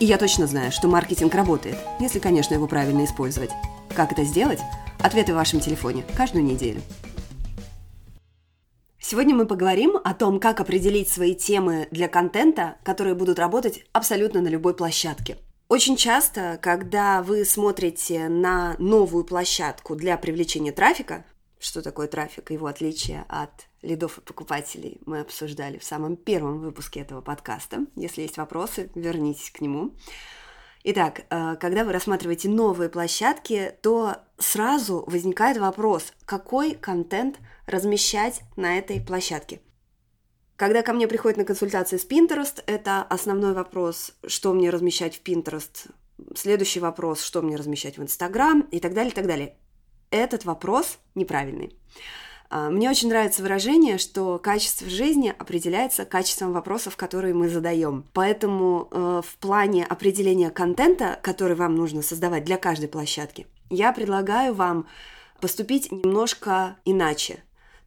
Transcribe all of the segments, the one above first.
И я точно знаю, что маркетинг работает, если, конечно, его правильно использовать. Как это сделать? Ответы в вашем телефоне каждую неделю. Сегодня мы поговорим о том, как определить свои темы для контента, которые будут работать абсолютно на любой площадке. Очень часто, когда вы смотрите на новую площадку для привлечения трафика, что такое трафик, его отличие от лидов и покупателей мы обсуждали в самом первом выпуске этого подкаста. Если есть вопросы, вернитесь к нему. Итак, э, когда вы рассматриваете новые площадки, то сразу возникает вопрос, какой контент размещать на этой площадке. Когда ко мне приходят на консультации с Pinterest, это основной вопрос, что мне размещать в Pinterest. Следующий вопрос, что мне размещать в Instagram и так далее, и так далее. Этот вопрос неправильный. А, мне очень нравится выражение, что качество жизни определяется качеством вопросов, которые мы задаем. Поэтому э, в плане определения контента, который вам нужно создавать для каждой площадки, я предлагаю вам поступить немножко иначе.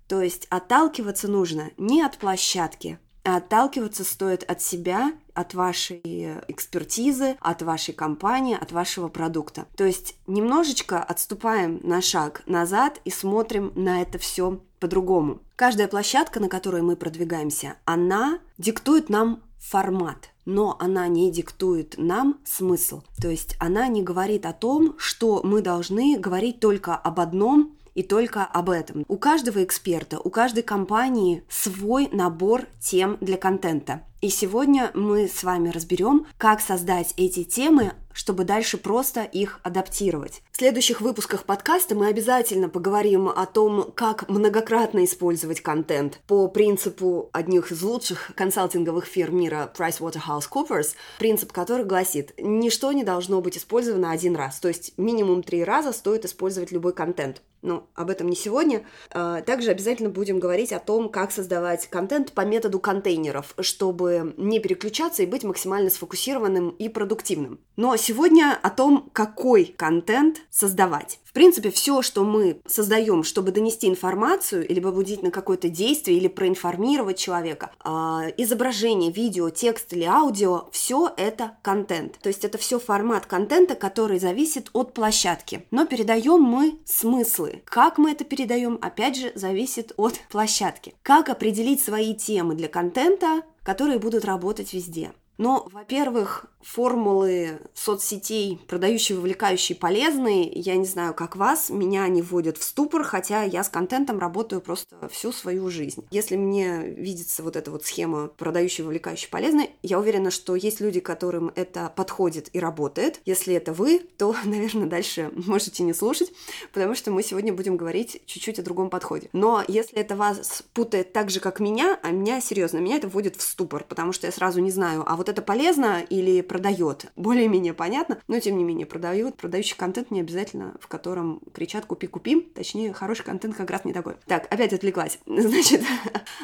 То есть отталкиваться нужно не от площадки, а отталкиваться стоит от себя от вашей экспертизы, от вашей компании, от вашего продукта. То есть немножечко отступаем на шаг назад и смотрим на это все по-другому. Каждая площадка, на которой мы продвигаемся, она диктует нам формат, но она не диктует нам смысл. То есть она не говорит о том, что мы должны говорить только об одном и только об этом. У каждого эксперта, у каждой компании свой набор тем для контента. И сегодня мы с вами разберем, как создать эти темы чтобы дальше просто их адаптировать. В следующих выпусках подкаста мы обязательно поговорим о том, как многократно использовать контент по принципу одних из лучших консалтинговых фирм мира PricewaterhouseCoopers, принцип который гласит, ничто не должно быть использовано один раз, то есть минимум три раза стоит использовать любой контент. Но об этом не сегодня. А, также обязательно будем говорить о том, как создавать контент по методу контейнеров, чтобы не переключаться и быть максимально сфокусированным и продуктивным. Но сегодня о том, какой контент создавать. В принципе, все, что мы создаем, чтобы донести информацию или побудить на какое-то действие или проинформировать человека, э, изображение, видео, текст или аудио, все это контент. То есть это все формат контента, который зависит от площадки. Но передаем мы смыслы. Как мы это передаем, опять же, зависит от площадки. Как определить свои темы для контента, которые будут работать везде. Но, во-первых, формулы соцсетей, продающие, вовлекающие, полезные, я не знаю, как вас, меня они вводят в ступор, хотя я с контентом работаю просто всю свою жизнь. Если мне видится вот эта вот схема продающий, вовлекающий, полезный, я уверена, что есть люди, которым это подходит и работает. Если это вы, то, наверное, дальше можете не слушать, потому что мы сегодня будем говорить чуть-чуть о другом подходе. Но если это вас путает так же, как меня, а меня, серьезно, меня это вводит в ступор, потому что я сразу не знаю, а вот это полезно или продает. Более-менее понятно, но тем не менее продают. Продающий контент не обязательно, в котором кричат «купи, купи». Точнее, хороший контент как раз не такой. Так, опять отвлеклась. Значит,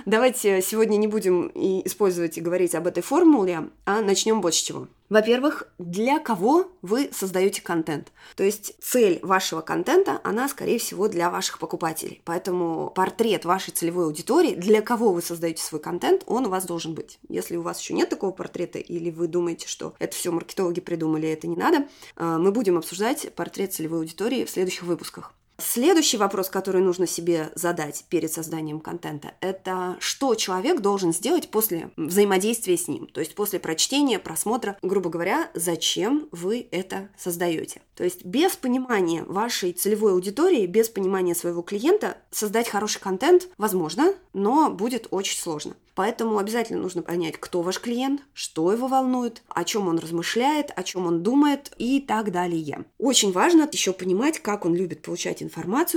давайте сегодня не будем использовать и говорить об этой формуле, а начнем вот с чего. Во-первых, для кого вы создаете контент. То есть цель вашего контента, она, скорее всего, для ваших покупателей. Поэтому портрет вашей целевой аудитории, для кого вы создаете свой контент, он у вас должен быть. Если у вас еще нет такого портрета, или вы думаете, что это все маркетологи придумали, это не надо, э, мы будем обсуждать портрет целевой аудитории в следующих выпусках. Следующий вопрос, который нужно себе задать перед созданием контента, это что человек должен сделать после взаимодействия с ним, то есть после прочтения, просмотра, грубо говоря, зачем вы это создаете. То есть без понимания вашей целевой аудитории, без понимания своего клиента создать хороший контент возможно, но будет очень сложно. Поэтому обязательно нужно понять, кто ваш клиент, что его волнует, о чем он размышляет, о чем он думает и так далее. Очень важно еще понимать, как он любит получать информацию,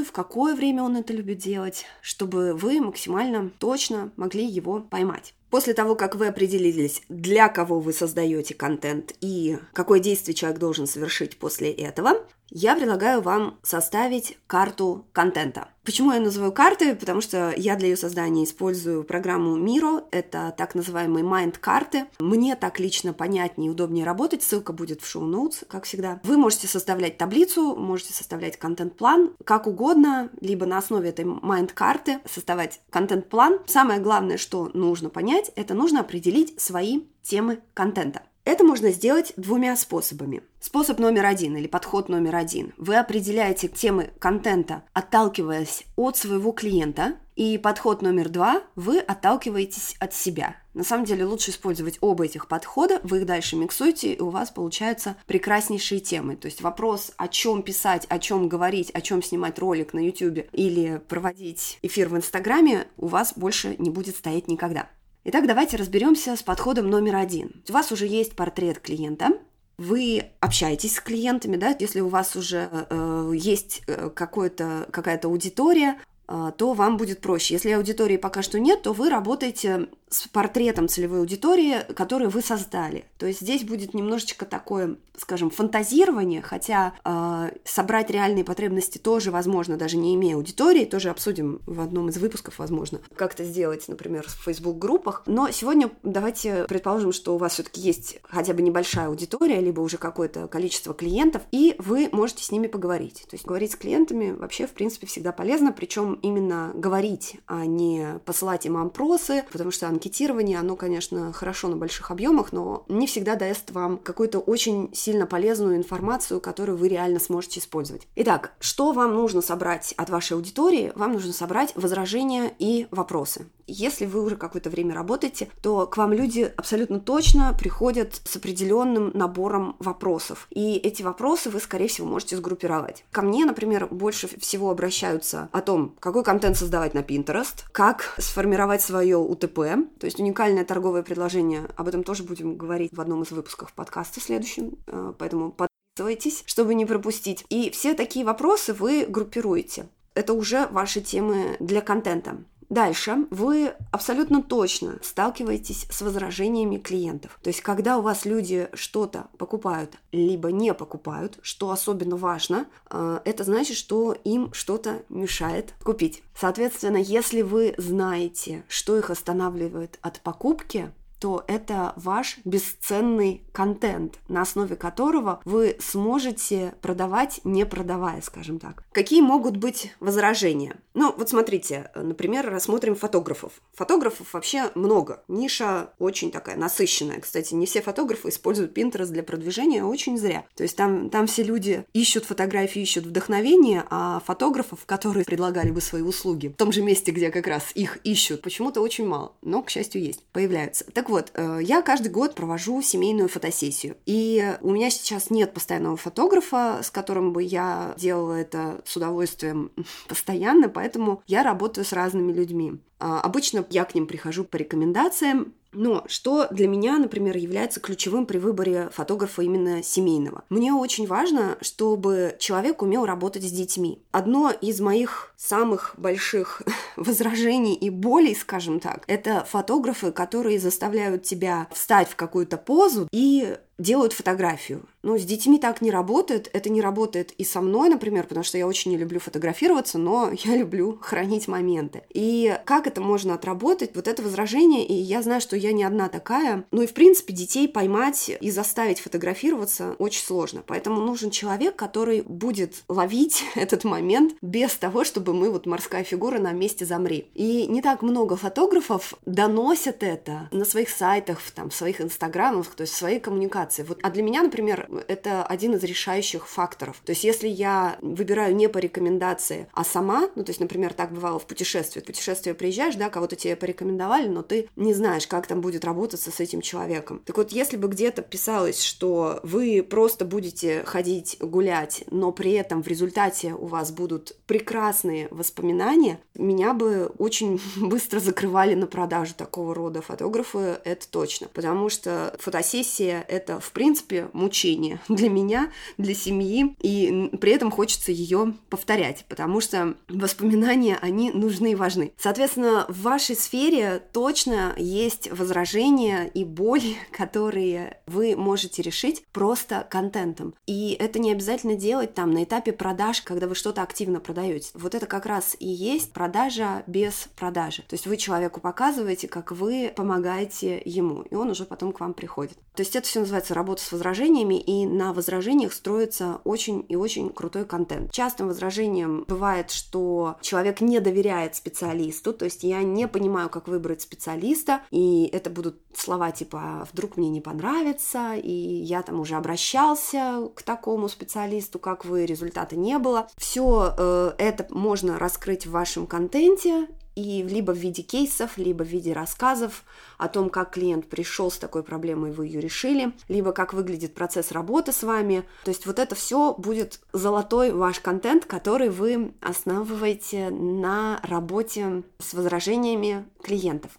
в какое время он это любит делать, чтобы вы максимально точно могли его поймать. После того, как вы определились, для кого вы создаете контент и какое действие человек должен совершить после этого, я предлагаю вам составить карту контента. Почему я называю карты? Потому что я для ее создания использую программу Miro. Это так называемые mind-карты. Мне так лично понятнее и удобнее работать. Ссылка будет в шоу-ноутс, как всегда. Вы можете составлять таблицу, можете составлять контент-план, как угодно, либо на основе этой mind-карты создавать контент-план. Самое главное, что нужно понять, это нужно определить свои темы контента. Это можно сделать двумя способами. Способ номер один или подход номер один. Вы определяете темы контента, отталкиваясь от своего клиента. И подход номер два. Вы отталкиваетесь от себя. На самом деле лучше использовать оба этих подхода, вы их дальше миксуете, и у вас получаются прекраснейшие темы. То есть вопрос, о чем писать, о чем говорить, о чем снимать ролик на YouTube или проводить эфир в Инстаграме, у вас больше не будет стоять никогда. Итак, давайте разберемся с подходом номер один. У вас уже есть портрет клиента, вы общаетесь с клиентами, да, если у вас уже э, есть э, какая-то аудитория, э, то вам будет проще. Если аудитории пока что нет, то вы работаете с портретом целевой аудитории, которую вы создали. То есть здесь будет немножечко такое, скажем, фантазирование, хотя э, собрать реальные потребности тоже возможно, даже не имея аудитории, тоже обсудим в одном из выпусков, возможно, как это сделать, например, в Facebook-группах. Но сегодня давайте предположим, что у вас все-таки есть хотя бы небольшая аудитория, либо уже какое-то количество клиентов, и вы можете с ними поговорить. То есть говорить с клиентами вообще, в принципе, всегда полезно, причем именно говорить, а не посылать им опросы, потому что анкетирование, оно, конечно, хорошо на больших объемах, но не всегда даст вам какую-то очень сильно полезную информацию, которую вы реально сможете использовать. Итак, что вам нужно собрать от вашей аудитории? Вам нужно собрать возражения и вопросы. Если вы уже какое-то время работаете, то к вам люди абсолютно точно приходят с определенным набором вопросов. И эти вопросы вы, скорее всего, можете сгруппировать. Ко мне, например, больше всего обращаются о том, какой контент создавать на Pinterest, как сформировать свое УТП, то есть уникальное торговое предложение. Об этом тоже будем говорить в одном из выпусков подкаста следующем, э, поэтому подписывайтесь, чтобы не пропустить. И все такие вопросы вы группируете. Это уже ваши темы для контента. Дальше вы абсолютно точно сталкиваетесь с возражениями клиентов. То есть, когда у вас люди что-то покупают, либо не покупают, что особенно важно, э, это значит, что им что-то мешает купить. Соответственно, если вы знаете, что их останавливает от покупки, то это ваш бесценный контент, на основе которого вы сможете продавать, не продавая, скажем так. Какие могут быть возражения? Ну, вот смотрите, например, рассмотрим фотографов. Фотографов вообще много. Ниша очень такая насыщенная. Кстати, не все фотографы используют Pinterest для продвижения, очень зря. То есть там, там все люди ищут фотографии, ищут вдохновение, а фотографов, которые предлагали бы свои услуги в том же месте, где как раз их ищут, почему-то очень мало. Но, к счастью, есть, появляются. Так вот, вот, э, я каждый год провожу семейную фотосессию. И у меня сейчас нет постоянного фотографа, с которым бы я делала это с удовольствием постоянно, поэтому я работаю с разными людьми. А, обычно я к ним прихожу по рекомендациям, но что для меня, например, является ключевым при выборе фотографа именно семейного? Мне очень важно, чтобы человек умел работать с детьми. Одно из моих самых больших возражений и болей, скажем так, это фотографы, которые заставляют тебя встать в какую-то позу и делают фотографию. Ну, с детьми так не работает. Это не работает и со мной, например, потому что я очень не люблю фотографироваться, но я люблю хранить моменты. И как это можно отработать? Вот это возражение, и я знаю, что я не одна такая. Ну и, в принципе, детей поймать и заставить фотографироваться очень сложно. Поэтому нужен человек, который будет ловить этот момент без того, чтобы мы, вот морская фигура, на месте замри. И не так много фотографов доносят это на своих сайтах, там, в своих инстаграмах, то есть в своей коммуникации коммуникации. Вот, а для меня, например, это один из решающих факторов. То есть если я выбираю не по рекомендации, а сама, ну то есть, например, так бывало в путешествии. В путешествие приезжаешь, да, кого-то тебе порекомендовали, но ты не знаешь, как там будет работаться с этим человеком. Так вот, если бы где-то писалось, что вы просто будете ходить гулять, но при этом в результате у вас будут прекрасные воспоминания, меня бы очень быстро закрывали на продажу такого рода фотографы, это точно. Потому что фотосессия — это это, в принципе, мучение для меня, для семьи, и при этом хочется ее повторять, потому что воспоминания, они нужны и важны. Соответственно, в вашей сфере точно есть возражения и боли, которые вы можете решить просто контентом. И это не обязательно делать там на этапе продаж, когда вы что-то активно продаете. Вот это как раз и есть продажа без продажи. То есть вы человеку показываете, как вы помогаете ему, и он уже потом к вам приходит. То есть это все называется работа с возражениями, и на возражениях строится очень и очень крутой контент. Частым возражением бывает, что человек не доверяет специалисту, то есть я не понимаю, как выбрать специалиста, и это будут слова типа «А «вдруг мне не понравится», и я там уже обращался к такому специалисту, как вы, результата не было. Все э, это можно раскрыть в вашем контенте, и либо в виде кейсов, либо в виде рассказов о том, как клиент пришел с такой проблемой, вы ее решили, либо как выглядит процесс работы с вами. То есть вот это все будет золотой ваш контент, который вы основываете на работе с возражениями клиентов.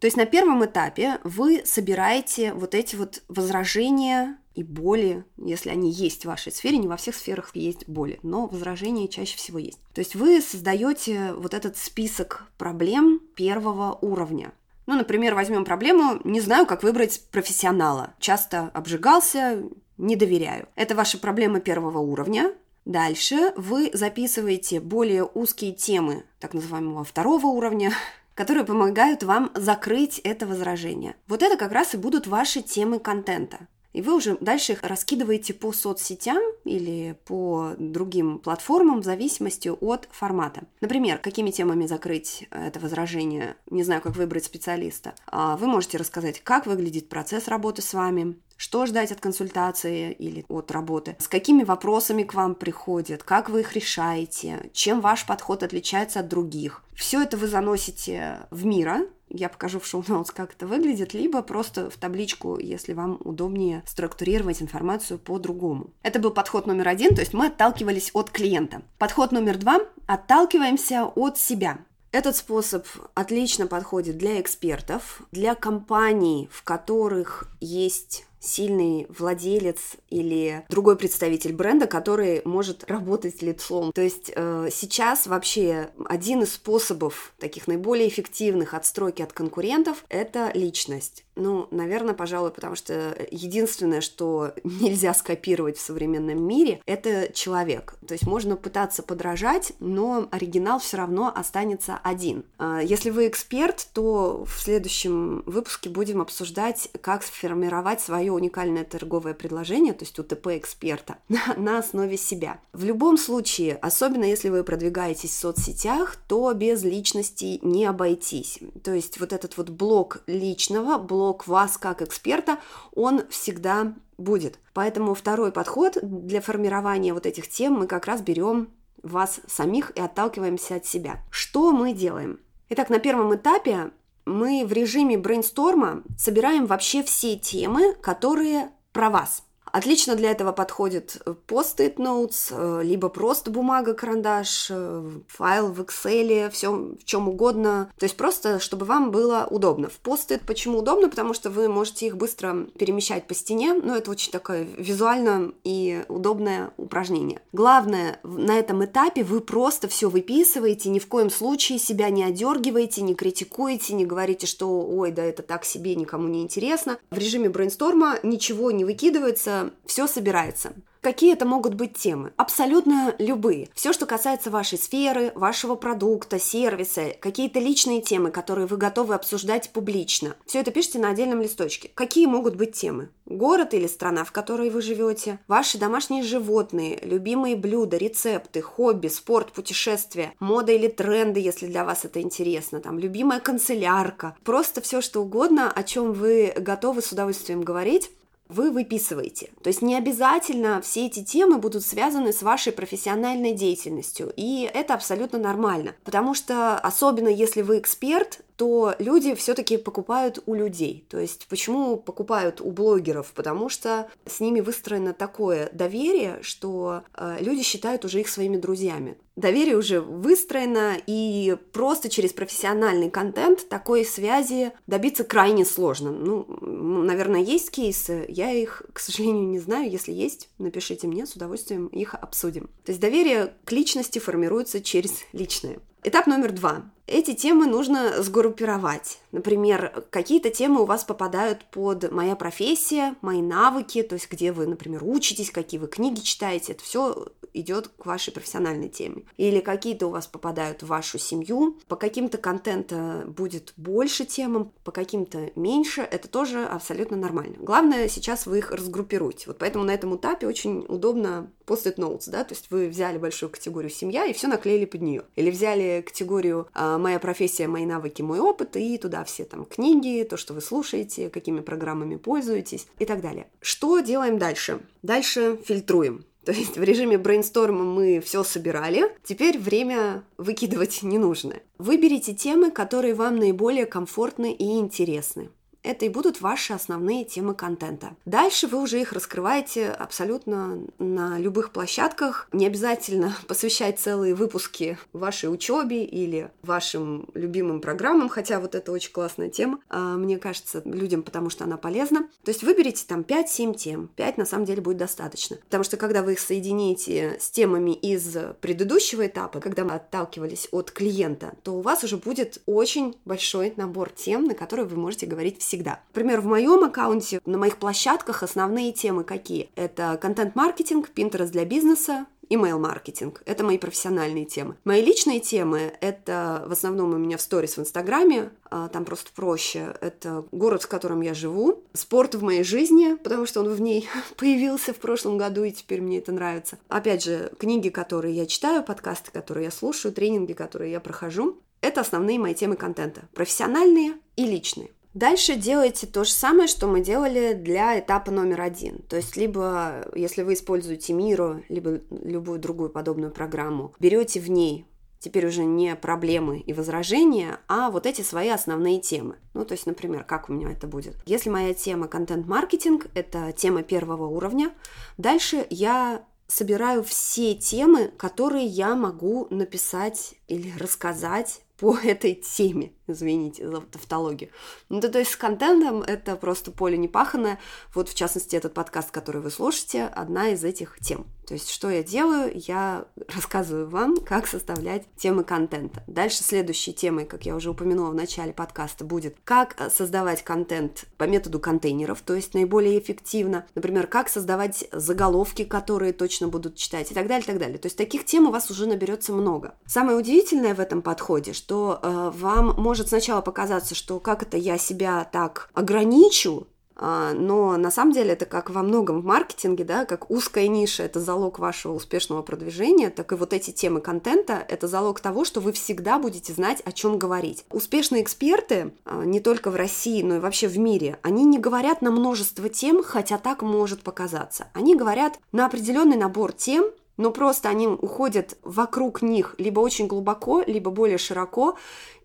То есть на первом этапе вы собираете вот эти вот возражения и боли, если они есть в вашей сфере, не во всех сферах есть боли, но возражения чаще всего есть. То есть вы создаете вот этот список проблем первого уровня. Ну, например, возьмем проблему «не знаю, как выбрать профессионала». Часто обжигался, не доверяю. Это ваша проблема первого уровня. Дальше вы записываете более узкие темы так называемого второго уровня, которые помогают вам закрыть это возражение. Вот это как раз и будут ваши темы контента. И вы уже дальше их раскидываете по соцсетям или по другим платформам в зависимости от формата. Например, какими темами закрыть это возражение, не знаю, как выбрать специалиста. А вы можете рассказать, как выглядит процесс работы с вами, что ждать от консультации или от работы, с какими вопросами к вам приходят, как вы их решаете, чем ваш подход отличается от других. Все это вы заносите в мира, я покажу в шоу-ноутс, как это выглядит, либо просто в табличку, если вам удобнее структурировать информацию по-другому. Это был подход номер один, то есть мы отталкивались от клиента. Подход номер два – отталкиваемся от себя. Этот способ отлично подходит для экспертов, для компаний, в которых есть сильный владелец или другой представитель бренда, который может работать лицом. То есть э, сейчас вообще один из способов таких наиболее эффективных отстройки от конкурентов – это личность. Ну, наверное, пожалуй, потому что единственное, что нельзя скопировать в современном мире, это человек. То есть можно пытаться подражать, но оригинал все равно останется один. А, если вы эксперт, то в следующем выпуске будем обсуждать, как сформировать свое уникальное торговое предложение, то есть УТП эксперта, на, основе себя. В любом случае, особенно если вы продвигаетесь в соцсетях, то без личности не обойтись. То есть вот этот вот блок личного, блок вас как эксперта, он всегда будет. Поэтому второй подход для формирования вот этих тем мы как раз берем вас самих и отталкиваемся от себя. Что мы делаем? Итак, на первом этапе мы в режиме брейнсторма собираем вообще все темы, которые про вас – Отлично для этого подходит post-it notes, э, либо просто бумага, карандаш, э, файл в Excel, все в чем угодно. То есть просто, чтобы вам было удобно. В post-it почему удобно? Потому что вы можете их быстро перемещать по стене, но это очень такое визуально и удобное упражнение. Главное, на этом этапе вы просто все выписываете, ни в коем случае себя не одергиваете, не критикуете, не говорите, что ой, да это так себе, никому не интересно. В режиме брейнсторма ничего не выкидывается, все собирается. Какие это могут быть темы? Абсолютно любые. Все, что касается вашей сферы, вашего продукта, сервиса, какие-то личные темы, которые вы готовы обсуждать публично. Все это пишите на отдельном листочке. Какие могут быть темы? Город или страна, в которой вы живете? Ваши домашние животные, любимые блюда, рецепты, хобби, спорт, путешествия, мода или тренды, если для вас это интересно, там, любимая канцелярка. Просто все, что угодно, о чем вы готовы с удовольствием говорить, вы выписываете. То есть не обязательно все эти темы будут связаны с вашей профессиональной деятельностью, и это абсолютно нормально, потому что особенно если вы эксперт, то люди все-таки покупают у людей. То есть почему покупают у блогеров? Потому что с ними выстроено такое доверие, что э, люди считают уже их своими друзьями. Доверие уже выстроено, и просто через профессиональный контент такой связи добиться крайне сложно. Ну, наверное, есть кейсы, я их, к сожалению, не знаю. Если есть, напишите мне, с удовольствием их обсудим. То есть доверие к личности формируется через личное. Этап номер два. Эти темы нужно сгруппировать. Например, какие-то темы у вас попадают под «моя профессия», «мои навыки», то есть где вы, например, учитесь, какие вы книги читаете, это все идет к вашей профессиональной теме. Или какие-то у вас попадают в вашу семью, по каким-то контента будет больше темам, по каким-то меньше, это тоже абсолютно нормально. Главное, сейчас вы их разгруппируете. Вот поэтому на этом этапе очень удобно post-it да, то есть вы взяли большую категорию семья и все наклеили под нее. Или взяли категорию а, моя профессия, мои навыки, мой опыт, и туда все там книги, то, что вы слушаете, какими программами пользуетесь и так далее. Что делаем дальше? Дальше фильтруем. То есть в режиме брейнсторма мы все собирали, теперь время выкидывать ненужное. Выберите темы, которые вам наиболее комфортны и интересны это и будут ваши основные темы контента. Дальше вы уже их раскрываете абсолютно на любых площадках. Не обязательно посвящать целые выпуски вашей учебе или вашим любимым программам, хотя вот это очень классная тема, а, мне кажется, людям, потому что она полезна. То есть выберите там 5-7 тем. 5 на самом деле будет достаточно. Потому что когда вы их соедините с темами из предыдущего этапа, когда мы отталкивались от клиента, то у вас уже будет очень большой набор тем, на которые вы можете говорить всегда. Например, в моем аккаунте, на моих площадках основные темы какие? Это контент-маркетинг, Pinterest для бизнеса, email-маркетинг. Это мои профессиональные темы. Мои личные темы — это в основном у меня в сторис в Инстаграме, а, там просто проще. Это город, в котором я живу, спорт в моей жизни, потому что он в ней появился в прошлом году, и теперь мне это нравится. Опять же, книги, которые я читаю, подкасты, которые я слушаю, тренинги, которые я прохожу. Это основные мои темы контента. Профессиональные и личные. Дальше делайте то же самое, что мы делали для этапа номер один. То есть, либо, если вы используете Миру, либо любую другую подобную программу, берете в ней теперь уже не проблемы и возражения, а вот эти свои основные темы. Ну, то есть, например, как у меня это будет? Если моя тема контент-маркетинг, это тема первого уровня, дальше я собираю все темы, которые я могу написать или рассказать по этой теме, извините за тавтологию. Ну, да, то есть с контентом это просто поле непаханное. Вот, в частности, этот подкаст, который вы слушаете, одна из этих тем. То есть, что я делаю? Я рассказываю вам, как составлять темы контента. Дальше следующей темой, как я уже упомянула в начале подкаста, будет, как создавать контент по методу контейнеров, то есть наиболее эффективно. Например, как создавать заголовки, которые точно будут читать и так далее, и так далее. То есть таких тем у вас уже наберется много. Самое удивительное в этом подходе, что э, вам может сначала показаться, что как это я себя так ограничу, э, но на самом деле это как во многом в маркетинге, да, как узкая ниша – это залог вашего успешного продвижения, так и вот эти темы контента – это залог того, что вы всегда будете знать, о чем говорить. Успешные эксперты, э, не только в России, но и вообще в мире, они не говорят на множество тем, хотя так может показаться. Они говорят на определенный набор тем, но просто они уходят вокруг них либо очень глубоко, либо более широко,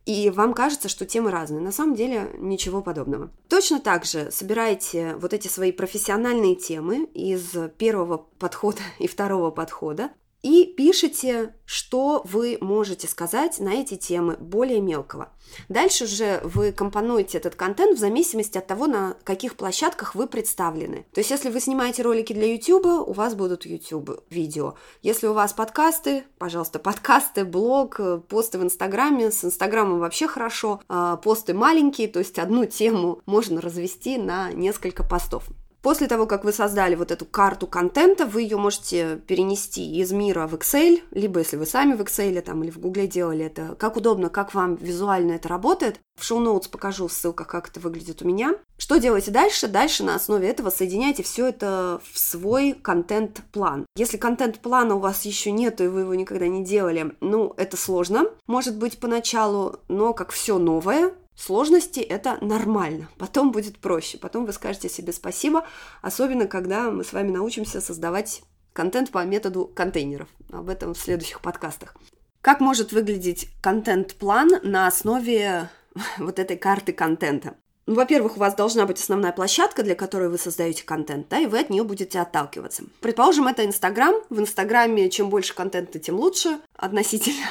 и вам кажется, что темы разные. На самом деле ничего подобного. Точно так же собирайте вот эти свои профессиональные темы из первого подхода и второго подхода, и пишите, что вы можете сказать на эти темы более мелкого. Дальше же вы компонуете этот контент в зависимости от того, на каких площадках вы представлены. То есть, если вы снимаете ролики для YouTube, у вас будут YouTube видео. Если у вас подкасты, пожалуйста, подкасты, блог, посты в Инстаграме. С Инстаграмом вообще хорошо. А, посты маленькие, то есть одну тему можно развести на несколько постов. После того, как вы создали вот эту карту контента, вы ее можете перенести из мира в Excel, либо если вы сами в Excel там, или в Google делали это, как удобно, как вам визуально это работает. В шоу-ноутс покажу в ссылках, как это выглядит у меня. Что делаете дальше? Дальше на основе этого соединяйте все это в свой контент-план. Если контент-плана у вас еще нет, и вы его никогда не делали, ну, это сложно, может быть, поначалу, но как все новое, Сложности – это нормально, потом будет проще, потом вы скажете себе спасибо, особенно когда мы с вами научимся создавать контент по методу контейнеров. Об этом в следующих подкастах. Как может выглядеть контент-план на основе вот этой карты контента. Ну, во-первых, у вас должна быть основная площадка, для которой вы создаете контент, да, и вы от нее будете отталкиваться. Предположим, это Инстаграм. В Инстаграме чем больше контента, тем лучше относительно.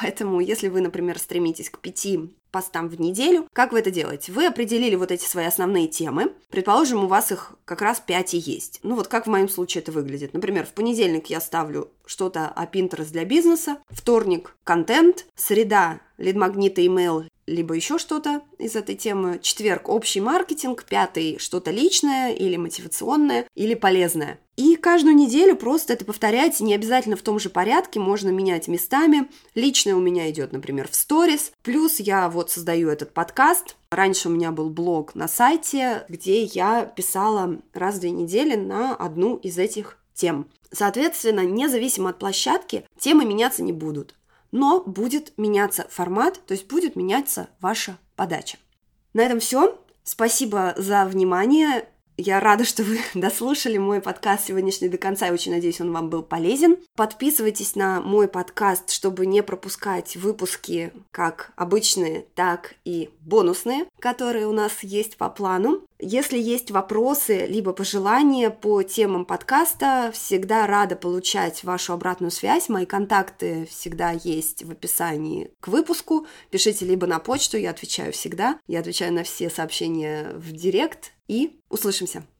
Поэтому, если вы, например, стремитесь к пяти постам в неделю. Как вы это делаете? Вы определили вот эти свои основные темы. Предположим, у вас их как раз 5 и есть. Ну вот как в моем случае это выглядит. Например, в понедельник я ставлю что-то о Pinterest для бизнеса, вторник – контент, среда – лид-магниты, email, либо еще что-то из этой темы. Четверг – общий маркетинг, пятый – что-то личное или мотивационное, или полезное. И каждую неделю просто это повторяйте, не обязательно в том же порядке, можно менять местами. Личное у меня идет, например, в сторис. Плюс я вот создаю этот подкаст. Раньше у меня был блог на сайте, где я писала раз в две недели на одну из этих тем. Соответственно, независимо от площадки, темы меняться не будут. Но будет меняться формат, то есть будет меняться ваша подача. На этом все. Спасибо за внимание. Я рада, что вы дослушали мой подкаст сегодняшний до конца, и очень надеюсь, он вам был полезен. Подписывайтесь на мой подкаст, чтобы не пропускать выпуски как обычные, так и бонусные, которые у нас есть по плану. Если есть вопросы либо пожелания по темам подкаста, всегда рада получать вашу обратную связь. Мои контакты всегда есть в описании к выпуску. Пишите либо на почту, я отвечаю всегда. Я отвечаю на все сообщения в директ, и услышимся!